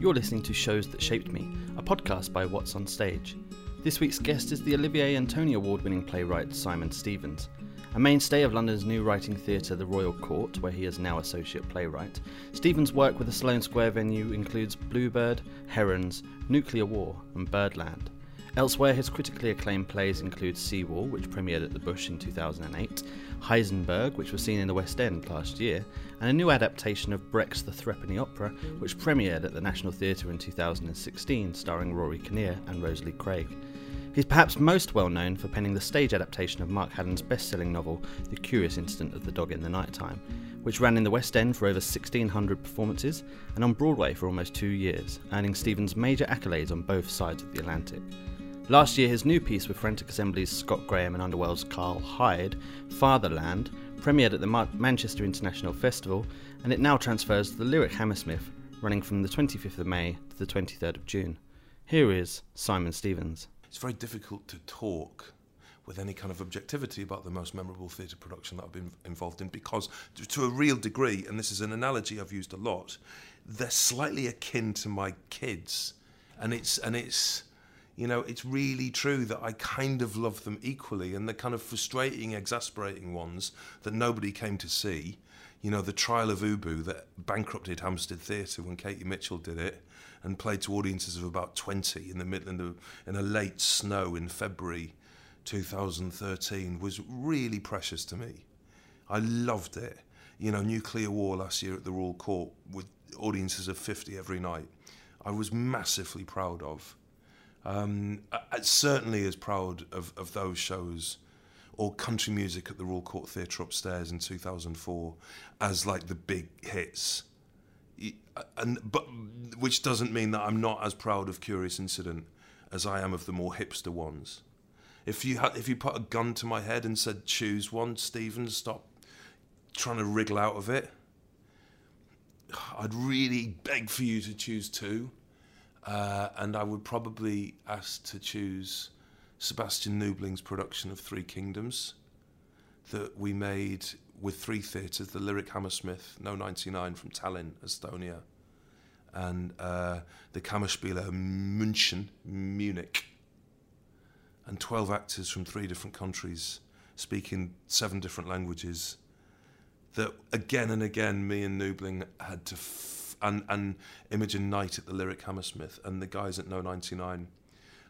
You're listening to Shows That Shaped Me, a podcast by What's on Stage. This week's guest is the Olivier and Tony Award winning playwright Simon Stephens. A mainstay of London's new writing theatre, the Royal Court, where he is now associate playwright, Stephens' work with the Sloane Square venue includes Bluebird, Herons, Nuclear War, and Birdland. Elsewhere, his critically acclaimed plays include Seawall, which premiered at the Bush in 2008, Heisenberg, which was seen in the West End last year, and a new adaptation of Brecht's The Threepenny Opera, which premiered at the National Theatre in 2016, starring Rory Kinnear and Rosalie Craig. He's perhaps most well known for penning the stage adaptation of Mark Haddon's best selling novel, The Curious Incident of the Dog in the Night Time, which ran in the West End for over 1,600 performances and on Broadway for almost two years, earning Stephens major accolades on both sides of the Atlantic. Last year, his new piece with Frantic Assembly's Scott Graham and Underworld's Karl Hyde, Fatherland, premiered at the Manchester International Festival, and it now transfers to the Lyric Hammersmith, running from the 25th of May to the 23rd of June. Here is Simon Stephens. It's very difficult to talk with any kind of objectivity about the most memorable theatre production that I've been involved in because, to a real degree, and this is an analogy I've used a lot, they're slightly akin to my kids, and it's and it's you know, it's really true that I kind of love them equally, and the kind of frustrating, exasperating ones that nobody came to see. You know, the Trial of Ubu that bankrupted Hampstead Theatre when Katie Mitchell did it, and played to audiences of about 20 in the the, in a late snow in February 2013 was really precious to me. I loved it. You know, Nuclear War last year at the Royal Court with audiences of 50 every night. I was massively proud of. Um, I, certainly as proud of, of those shows or country music at the Royal Court Theatre upstairs in 2004 as like the big hits. And but which doesn't mean that I'm not as proud of Curious Incident as I am of the more hipster ones. If you had, if you put a gun to my head and said choose one, Stephen, stop trying to wriggle out of it. I'd really beg for you to choose two. Uh, and I would probably ask to choose Sebastian Nubling's production of Three Kingdoms that we made with three theatres the Lyric Hammersmith, No 99 from Tallinn, Estonia, and uh, the Kammerspiele München, Munich, and 12 actors from three different countries speaking seven different languages. That again and again, me and Nubling had to. And, and Imogen Knight at the Lyric Hammersmith and the guys at No 99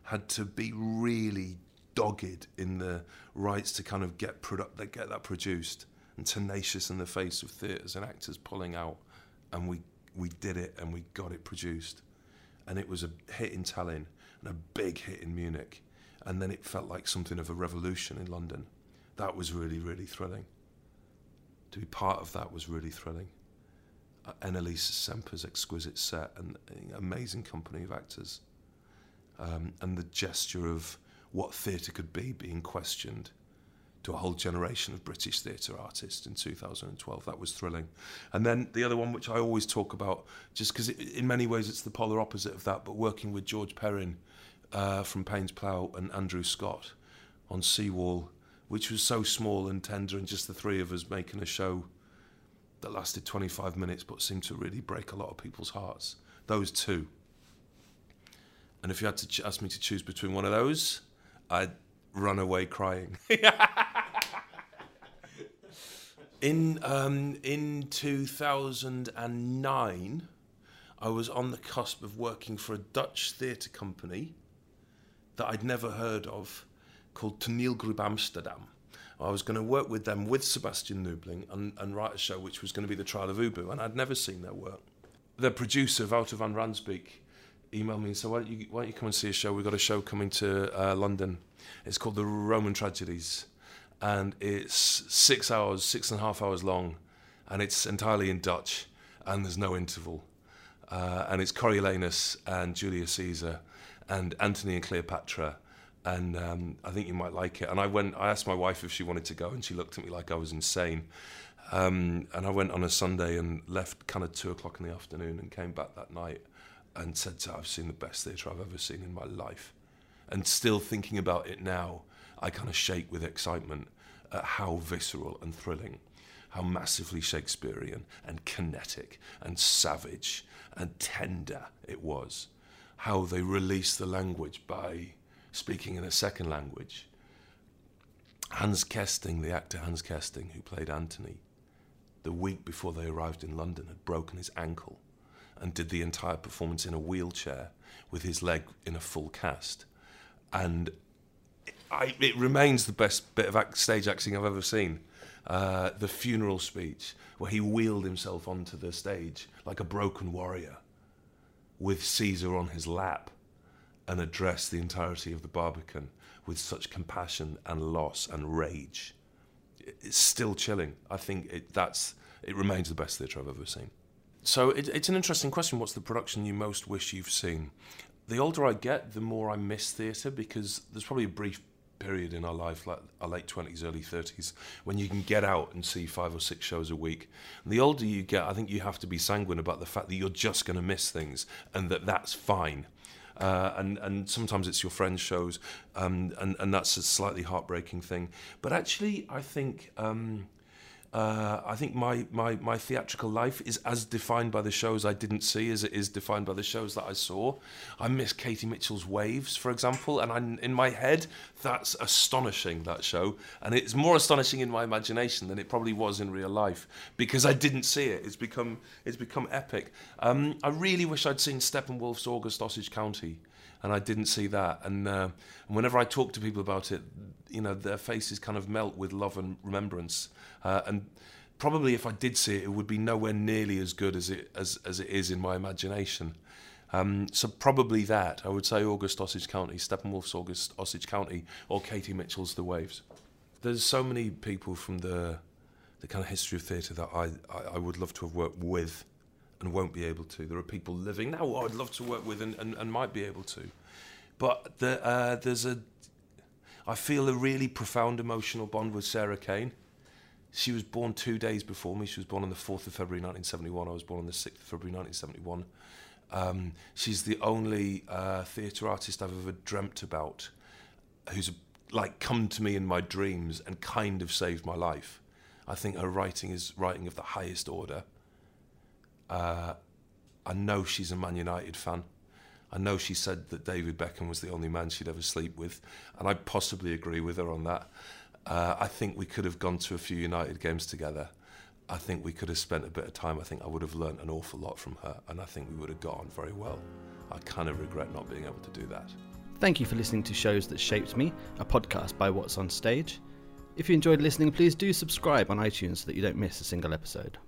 had to be really dogged in the rights to kind of get product that get that produced and tenacious in the face of theatres and actors pulling out and we we did it and we got it produced. And it was a hit in Tallinn and a big hit in Munich and then it felt like something of a revolution in London. That was really really thrilling. To be part of that was really thrilling Annalise Semper's exquisite set and amazing company of actors. Um, and the gesture of what theatre could be being questioned to a whole generation of British theatre artists in 2012. That was thrilling. And then the other one, which I always talk about, just because in many ways it's the polar opposite of that, but working with George Perrin uh, from Paines Plough and Andrew Scott on Seawall, which was so small and tender, and just the three of us making a show that lasted 25 minutes but seemed to really break a lot of people's hearts. Those two. And if you had to ch- ask me to choose between one of those, I'd run away crying. in um, in 2009, I was on the cusp of working for a Dutch theatre company that I'd never heard of called Toneelgroep Amsterdam. I was going to work with them with Sebastian Nubling and, and write a show which was going to be the Trial of Ubu, and I'd never seen their work. The producer, Wouter van Ransbeek, emailed me and said, why don't, you, why don't you come and see a show? We've got a show coming to uh, London. It's called The Roman Tragedies, and it's six hours, six and a half hours long, and it's entirely in Dutch, and there's no interval. Uh, and it's Coriolanus and Julius Caesar and Antony and Cleopatra and um, I think you might like it. And I went. I asked my wife if she wanted to go, and she looked at me like I was insane. Um, and I went on a Sunday and left kind of two o'clock in the afternoon, and came back that night and said, to, "I've seen the best theatre I've ever seen in my life." And still thinking about it now, I kind of shake with excitement at how visceral and thrilling how massively Shakespearean and kinetic and savage and tender it was. How they released the language by speaking in a second language. Hans Kesting, the actor Hans Kesting, who played Antony, the week before they arrived in London, had broken his ankle and did the entire performance in a wheelchair with his leg in a full cast. And I, it remains the best bit of act, stage acting I've ever seen. Uh, the funeral speech, where he wheeled himself onto the stage like a broken warrior with Caesar on his lap and address the entirety of the Barbican with such compassion and loss and rage. It's still chilling. I think it, that's, it remains the best theatre I've ever seen. So it, it's an interesting question. What's the production you most wish you've seen? The older I get, the more I miss theatre because there's probably a brief period in our life, like our late 20s, early 30s, when you can get out and see five or six shows a week. And the older you get, I think you have to be sanguine about the fact that you're just going to miss things and that that's fine. Uh, and and sometimes it's your friends' shows, um, and and that's a slightly heartbreaking thing. But actually, I think. Um, uh, I think my, my, my theatrical life is as defined by the shows I didn't see as it is defined by the shows that I saw. I miss Katie Mitchell's Waves, for example, and I, in my head, that's astonishing, that show. And it's more astonishing in my imagination than it probably was in real life because I didn't see it. It's become, it's become epic. Um, I really wish I'd seen Steppenwolf's August Osage County and I didn't see that. And, uh, and whenever I talk to people about it, you know, their faces kind of melt with love and remembrance. Uh, and probably if I did see it, it would be nowhere nearly as good as it as, as it is in my imagination. Um, so probably that I would say August Osage County, Steppenwolf's August Osage County, or Katie Mitchell's The Waves. There's so many people from the the kind of history of theatre that I, I, I would love to have worked with. And won't be able to. There are people living now I'd love to work with and, and, and might be able to. But the, uh, there's a, I feel a really profound emotional bond with Sarah Kane. She was born two days before me. She was born on the 4th of February 1971. I was born on the 6th of February 1971. Um, she's the only uh, theatre artist I've ever dreamt about who's like come to me in my dreams and kind of saved my life. I think her writing is writing of the highest order. Uh, I know she's a Man United fan. I know she said that David Beckham was the only man she'd ever sleep with, and I possibly agree with her on that. Uh, I think we could have gone to a few United games together. I think we could have spent a bit of time. I think I would have learnt an awful lot from her, and I think we would have got on very well. I kind of regret not being able to do that. Thank you for listening to Shows That Shaped Me, a podcast by What's on Stage. If you enjoyed listening, please do subscribe on iTunes so that you don't miss a single episode.